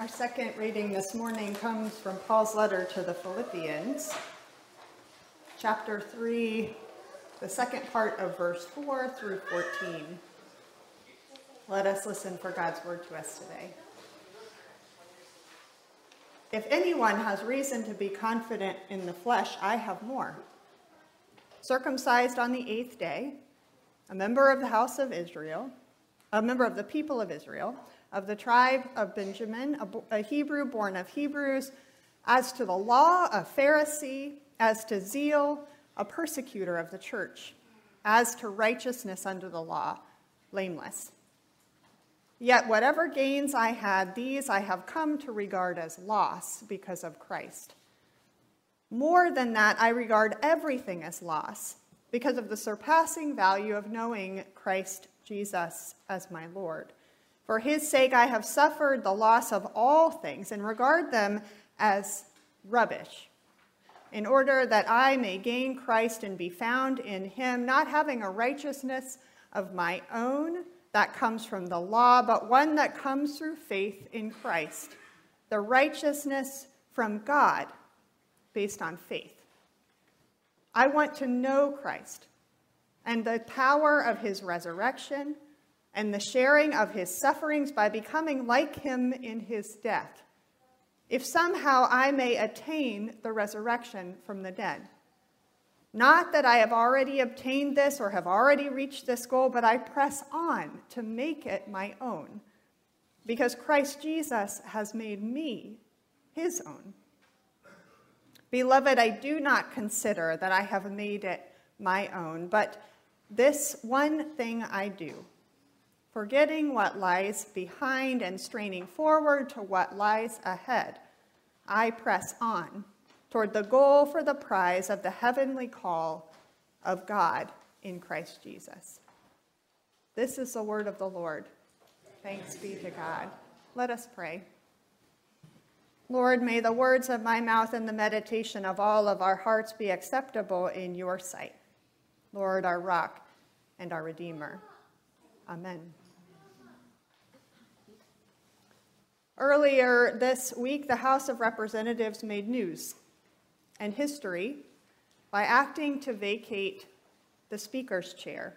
Our second reading this morning comes from Paul's letter to the Philippians, chapter 3, the second part of verse 4 through 14. Let us listen for God's word to us today. If anyone has reason to be confident in the flesh, I have more. Circumcised on the eighth day, a member of the house of Israel, a member of the people of Israel, of the tribe of Benjamin, a, Hebrew born of Hebrews, as to the law, a Pharisee, as to zeal, a persecutor of the church, as to righteousness under the law, blameless. Yet whatever gains I had, these I have come to regard as loss because of Christ. More than that, I regard everything as loss because of the surpassing value of knowing Christ Jesus as my Lord. For his sake, I have suffered the loss of all things and regard them as rubbish, in order that I may gain Christ and be found in him, not having a righteousness of my own that comes from the law, but one that comes through faith in Christ, the righteousness from God based on faith. I want to know Christ and the power of his resurrection and the sharing of his sufferings by becoming like him in his death, if somehow I may attain the resurrection from the dead. Not that I have already obtained this or have already reached this goal, but I press on to make it my own, because Christ Jesus has made me his own. Beloved, I do not consider that I have made it my own, but this one thing I do, forgetting what lies behind and straining forward to what lies ahead, I press on toward the goal for the prize of the heavenly call of God in Christ Jesus. This is the word of the Lord. Thanks be to God. Let us pray. Lord, may the words of my mouth and the meditation of all of our hearts be acceptable in your sight. Lord, our rock and our redeemer. Amen. Earlier this week, the House of Representatives made news and history by acting to vacate the Speaker's chair.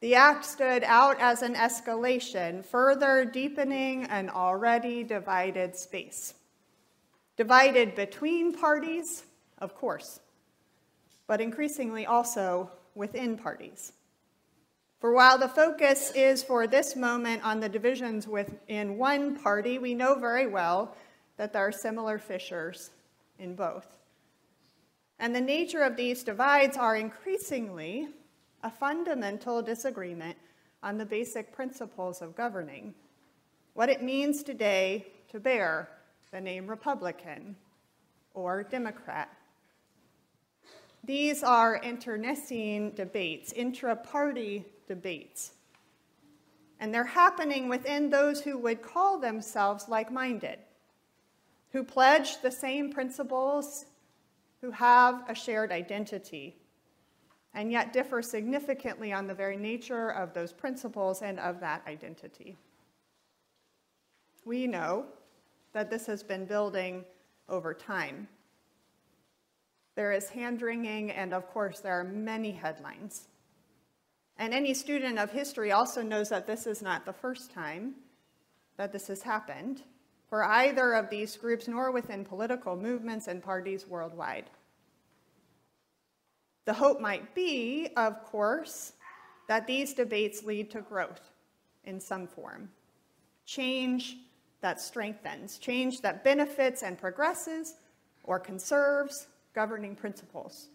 The act stood out as an escalation, further deepening an already divided space. Divided between parties, of course, but increasingly also within parties. For while the focus is for this moment on the divisions within one party, we know very well that there are similar fissures in both. And the nature of these divides are increasingly a fundamental disagreement on the basic principles of governing, what it means today to bear the name Republican or Democrat. These are internecine debates, intra party debates. And they're happening within those who would call themselves like minded who pledge the same principles, who have a shared identity, and yet differ significantly on the very nature of those principles and of that identity. We know that this has been building over time. There is hand wringing, and of course, there are many headlines. And any student of history also knows that this is not the first time that this has happened for either of these groups nor within political movements and parties worldwide. The hope might be, of course, that these debates lead to growth in some form, change that strengthens, change that benefits and progresses or conserves governing principles.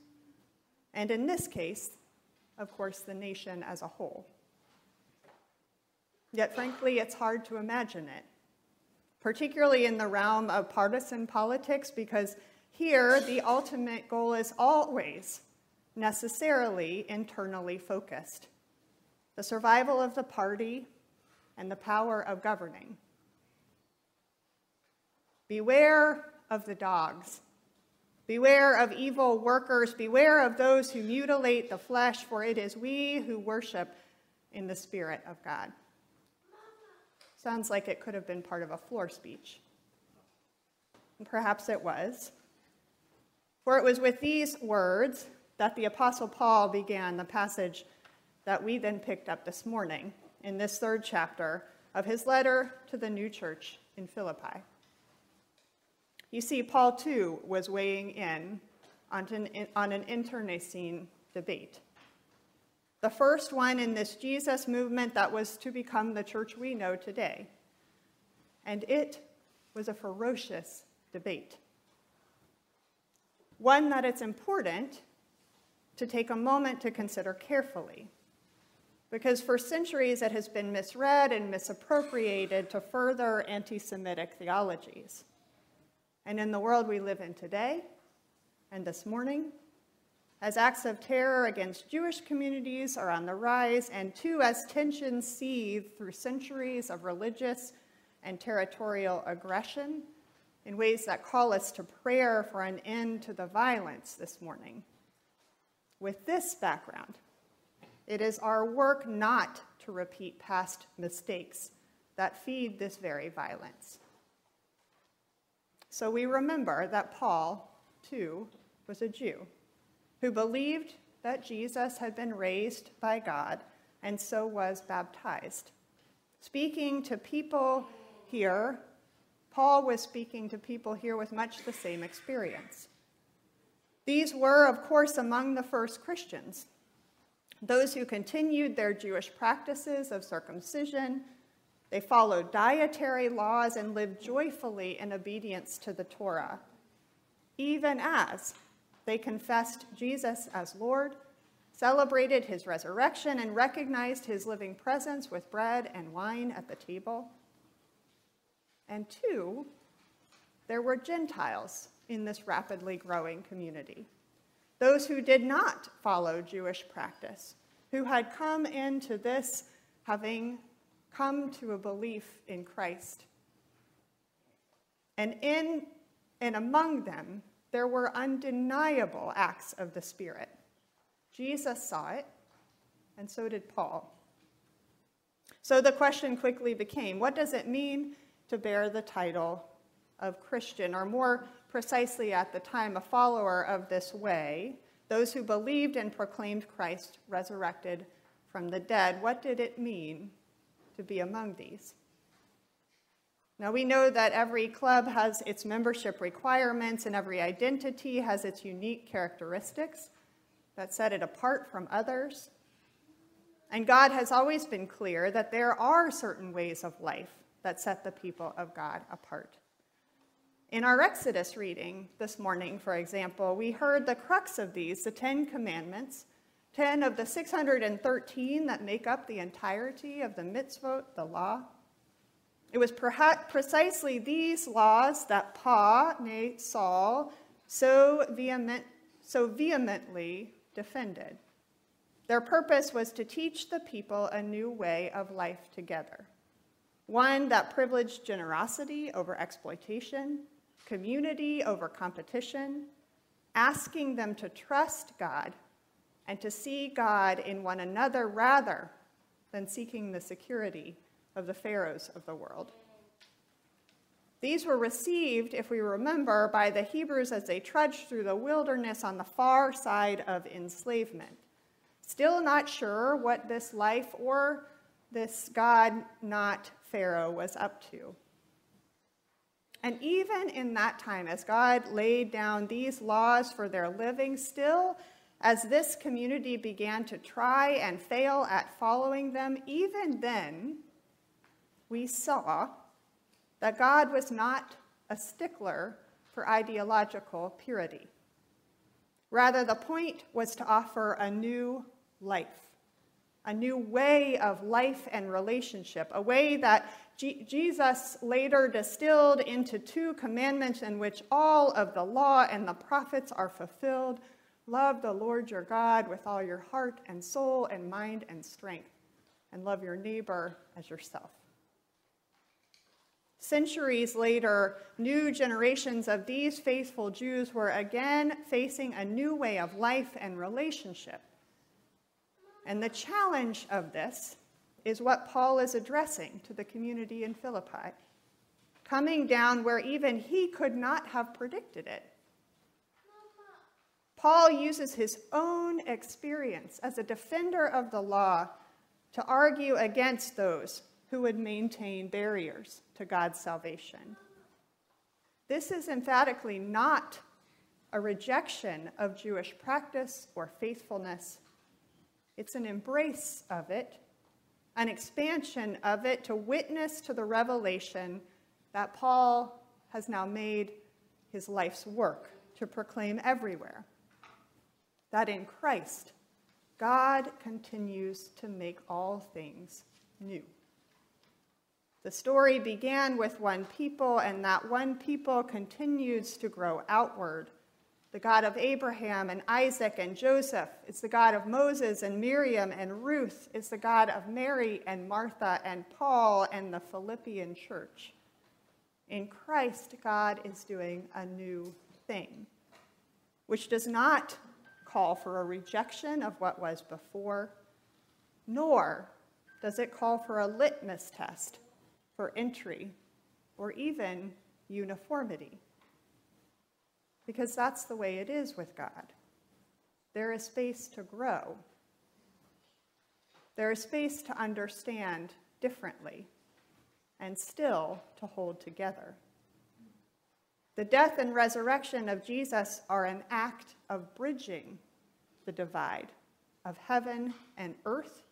And in this case, of course, the nation as a whole. Yet, frankly, it's hard to imagine it particularly in the realm of partisan politics, because here the ultimate goal is always necessarily internally focused the survival of the party and the power of governing. Beware of the dogs. Beware of evil workers. Beware of those who mutilate the flesh, for it is we who worship in the Spirit of God. Sounds like it could have been part of a floor speech. And perhaps it was. For it was with these words that the Apostle Paul began the passage that we then picked up this morning in this third chapter of his letter to the new church in Philippi. You see, Paul too was weighing in on an, on an internecine debate. The first one in this Jesus movement that was to become the church we know today. And it was a ferocious debate. One that it's important to take a moment to consider carefully. Because for centuries it has been misread and misappropriated to further anti Semitic theologies. And in the world we live in today and this morning, as acts of terror against Jewish communities are on the rise, and two, as tensions seethe through centuries of religious and territorial aggression in ways that call us to prayer for an end to the violence this morning. With this background, it is our work not to repeat past mistakes that feed this very violence. So we remember that Paul, too, was a Jew who believed that Jesus had been raised by God and so was baptized. Speaking to people here, Paul was speaking to people here with much the same experience. These were, of course, among the first Christians, those who continued their Jewish practices of circumcision they followed dietary laws and lived joyfully in obedience to the Torah, even as they confessed Jesus as Lord, celebrated his resurrection, and recognized his living presence with bread and wine at the table. And two, there were Gentiles in this rapidly growing community. Those who did not follow Jewish practice, who had come into this having come to a belief in Christ. And in and among them, there were undeniable acts of the Spirit. Jesus saw it, and so did Paul. So the question quickly became what does it mean to bear the title of Christian, or more precisely at the time, a follower of this way, those who believed and proclaimed Christ resurrected from the dead? What did it mean to be among these. Now, we know that every club has its membership requirements and every identity has its unique characteristics that set it apart from others. And God has always been clear that there are certain ways of life that set the people of God apart. In our Exodus reading this morning, for example, we heard the crux of these, the Ten Commandments, 10 of the 613 that make up the entirety of the mitzvot, the law. It was precisely these laws that Pa, nay, Saul, so, vehement, so vehemently defended. Their purpose was to teach the people a new way of life together, one that privileged generosity over exploitation, community over competition, asking them to trust God and to see God in one another rather than seeking the security of the pharaohs of the world. These were received, if we remember, by the Hebrews as they trudged through the wilderness on the far side of enslavement. Still not sure what this life or this God not Pharaoh was up to. And even in that time, as God laid down these laws for their living, still as this community began to try and fail at following them, even then, we saw that God was not a stickler for ideological purity. Rather, the point was to offer a new life, a new way of life and relationship, a way that G- Jesus later distilled into two commandments in which all of the law and the prophets are fulfilled Love the Lord your God with all your heart and soul and mind and strength, and love your neighbor as yourself. Centuries later, new generations of these faithful Jews were again facing a new way of life and relationship. And the challenge of this is what Paul is addressing to the community in Philippi, coming down where even he could not have predicted it. Paul uses his own experience as a defender of the law to argue against those who would maintain barriers to God's salvation. This is emphatically not a rejection of Jewish practice or faithfulness. It's an embrace of it, an expansion of it to witness to the revelation that Paul has now made his life's work to proclaim everywhere. That in Christ, God continues to make all things new. The story began with one people, and that one people continues to grow outward. The God of Abraham and Isaac and Joseph is the God of Moses and Miriam and Ruth is the God of Mary and Martha and Paul and the Philippian church. In Christ, God is doing a new thing, which does not call for a rejection of what was before, nor does it call for a litmus test for entry or even uniformity. Because that's the way it is with God. There is space to grow, there is space to understand differently, and still to hold together. The death and resurrection of Jesus are an act of bridging the divide of heaven and earth,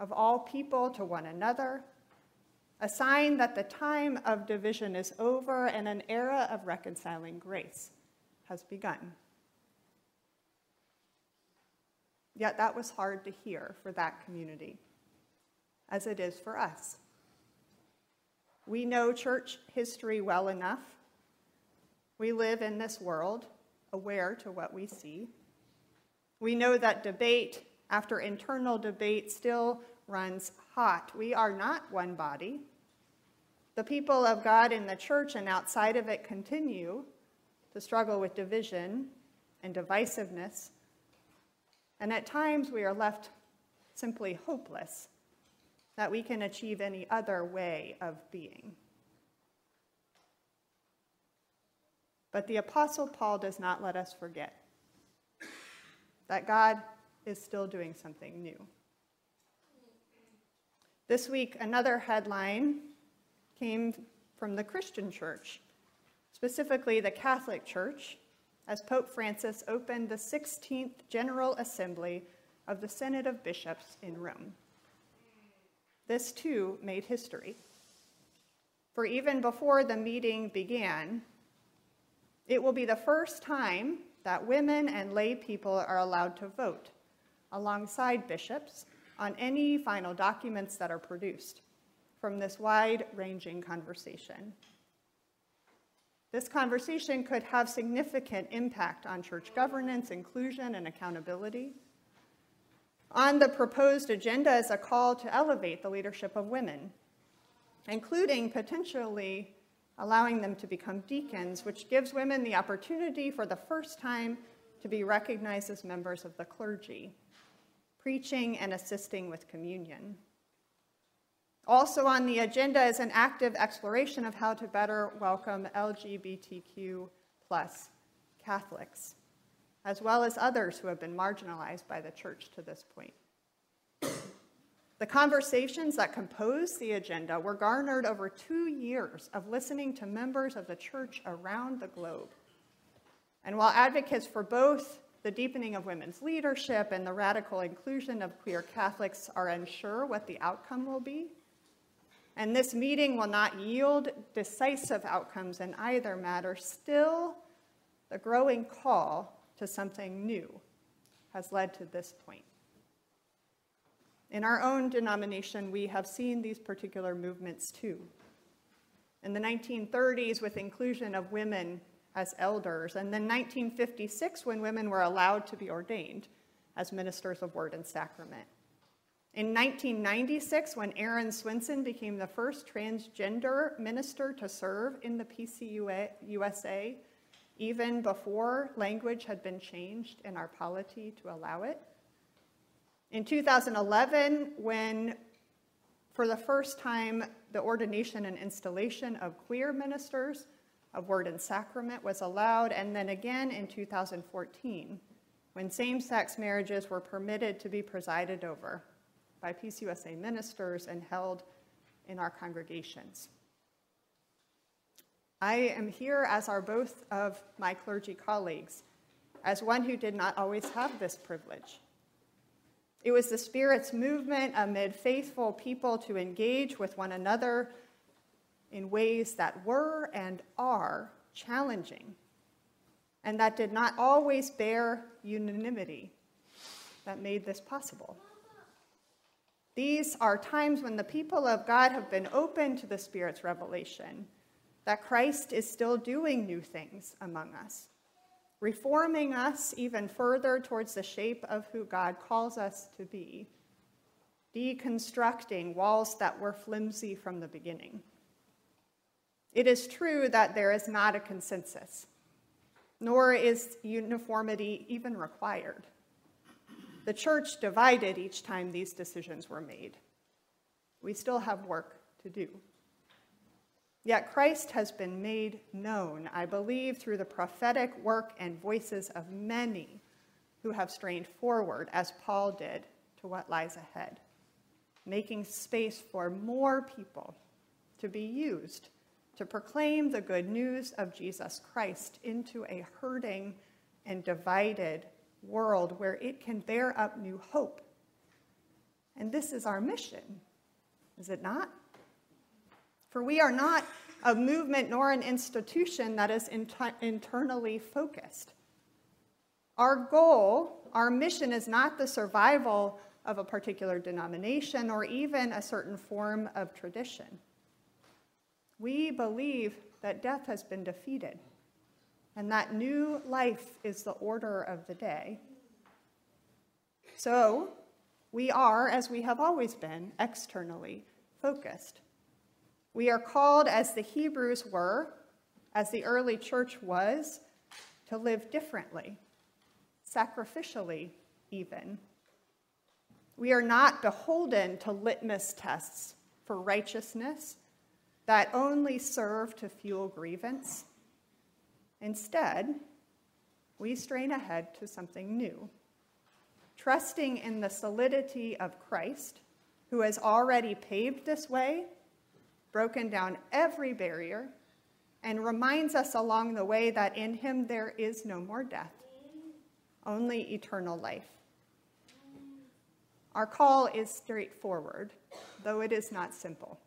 of all people to one another, a sign that the time of division is over and an era of reconciling grace has begun. Yet that was hard to hear for that community, as it is for us. We know church history well enough. We live in this world, aware to what we see. We know that debate after internal debate still runs hot. We are not one body. The people of God in the church and outside of it continue to struggle with division and divisiveness. And at times we are left simply hopeless that we can achieve any other way of being. But the Apostle Paul does not let us forget that God is still doing something new. This week, another headline came from the Christian church, specifically the Catholic Church, as Pope Francis opened the 16th General Assembly of the Synod of Bishops in Rome. This too made history. For even before the meeting began, it will be the first time that women and lay people are allowed to vote alongside bishops on any final documents that are produced from this wide ranging conversation. This conversation could have significant impact on church governance, inclusion, and accountability. On the proposed agenda is a call to elevate the leadership of women, including potentially allowing them to become deacons, which gives women the opportunity for the first time to be recognized as members of the clergy, preaching and assisting with communion. Also on the agenda is an active exploration of how to better welcome LGBTQ plus Catholics, as well as others who have been marginalized by the church to this point. The conversations that composed the agenda were garnered over two years of listening to members of the church around the globe. And while advocates for both the deepening of women's leadership and the radical inclusion of queer Catholics are unsure what the outcome will be, and this meeting will not yield decisive outcomes in either matter, still, the growing call to something new has led to this point. In our own denomination, we have seen these particular movements too. In the 1930s, with inclusion of women as elders, and then 1956, when women were allowed to be ordained as ministers of word and sacrament. In 1996, when Erin Swenson became the first transgender minister to serve in the PCUSA, even before language had been changed in our polity to allow it. In 2011, when For the first time, the ordination and installation of queer ministers of word and sacrament was allowed, and then again in 2014, when same sex marriages were permitted to be presided over by PCUSA ministers and held in our congregations. I am here, as are both of my clergy colleagues, as one who did not always have this privilege. It was the Spirit's movement amid faithful people to engage with one another in ways that were and are challenging, and that did not always bear unanimity that made this possible. These are times when the people of God have been open to the Spirit's revelation that Christ is still doing new things among us, reforming us even further towards the shape of who God calls us to be, deconstructing walls that were flimsy from the beginning. It is true that there is not a consensus, nor is uniformity even required. The church divided each time these decisions were made. We still have work to do. Yet Christ has been made known, I believe, through the prophetic work and voices of many who have strained forward, as Paul did, to what lies ahead, making space for more people to be used to proclaim the good news of Jesus Christ into a hurting and divided world where it can bear up new hope. And this is our mission, is it not? For we are not a movement nor an institution that is inter- internally focused. Our goal, our mission is not the survival of a particular denomination or even a certain form of tradition. We believe that death has been defeated and that new life is the order of the day. So, we are, as we have always been, externally focused. We are called, as the Hebrews were, as the early church was, to live differently, sacrificially, even. We are not beholden to litmus tests for righteousness that only serve to fuel grievance. Instead, we strain ahead to something new, trusting in the solidity of Christ, who has already paved this way, broken down every barrier, and reminds us along the way that in him there is no more death, only eternal life. Our call is straightforward, though it is not simple.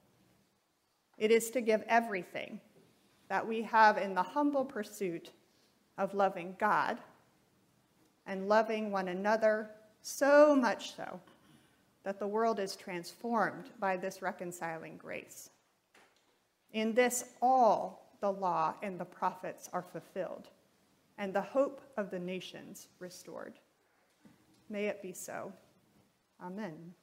It is to give everything that we have in the humble pursuit of loving God and loving one another so much so that the world is transformed by this reconciling grace. In this, all the law and the prophets are fulfilled, and the hope of the nations restored. May it be so. Amen.